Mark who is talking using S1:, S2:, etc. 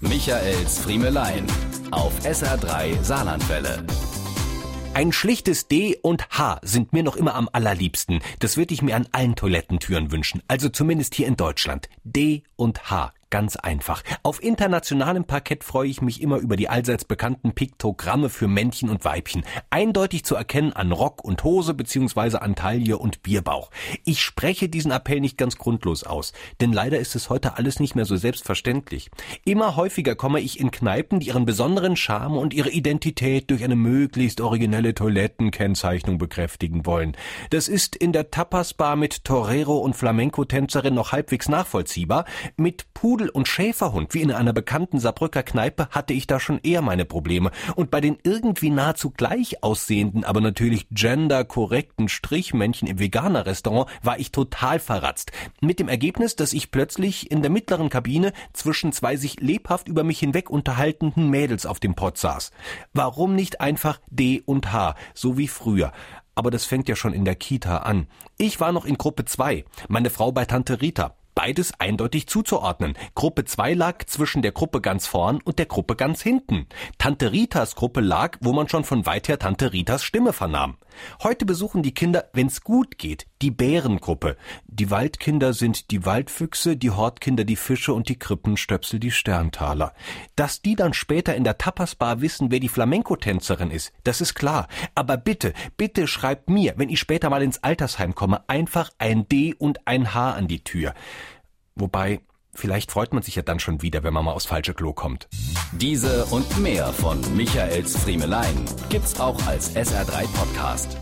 S1: Michaels Friemelein auf SR3 Saarlandwelle.
S2: Ein schlichtes D und H sind mir noch immer am allerliebsten. Das würde ich mir an allen Toilettentüren wünschen. Also zumindest hier in Deutschland. D und H. Ganz einfach. Auf internationalem Parkett freue ich mich immer über die allseits bekannten Piktogramme für Männchen und Weibchen. Eindeutig zu erkennen an Rock und Hose beziehungsweise an Taille und Bierbauch. Ich spreche diesen Appell nicht ganz grundlos aus, denn leider ist es heute alles nicht mehr so selbstverständlich. Immer häufiger komme ich in Kneipen, die ihren besonderen Charme und ihre Identität durch eine möglichst originelle Toilettenkennzeichnung bekräftigen wollen. Das ist in der Tapasbar mit Torero und Flamenco-Tänzerin noch halbwegs nachvollziehbar, mit Pudel Pudel und Schäferhund wie in einer bekannten Saarbrücker Kneipe hatte ich da schon eher meine Probleme. Und bei den irgendwie nahezu gleich aussehenden, aber natürlich genderkorrekten Strichmännchen im Veganer Restaurant war ich total verratzt. Mit dem Ergebnis, dass ich plötzlich in der mittleren Kabine zwischen zwei sich lebhaft über mich hinweg unterhaltenden Mädels auf dem Pott saß. Warum nicht einfach D und H, so wie früher? aber das fängt ja schon in der Kita an. Ich war noch in Gruppe 2, meine Frau bei Tante Rita beides eindeutig zuzuordnen. Gruppe 2 lag zwischen der Gruppe ganz vorn und der Gruppe ganz hinten. Tante Ritas Gruppe lag, wo man schon von weit her Tante Ritas Stimme vernahm. Heute besuchen die Kinder, wenn's gut geht, die Bärengruppe. Die Waldkinder sind die Waldfüchse, die Hortkinder die Fische und die Krippenstöpsel die Sterntaler. Dass die dann später in der Tapasbar wissen, wer die Flamenco-Tänzerin ist, das ist klar. Aber bitte, bitte schreibt mir, wenn ich später mal ins Altersheim komme, einfach ein D und ein H an die Tür. Wobei, vielleicht freut man sich ja dann schon wieder, wenn man mal aufs falsche Klo kommt.
S1: Diese und mehr von Michaels Friemelein gibt's auch als SR3 Podcast.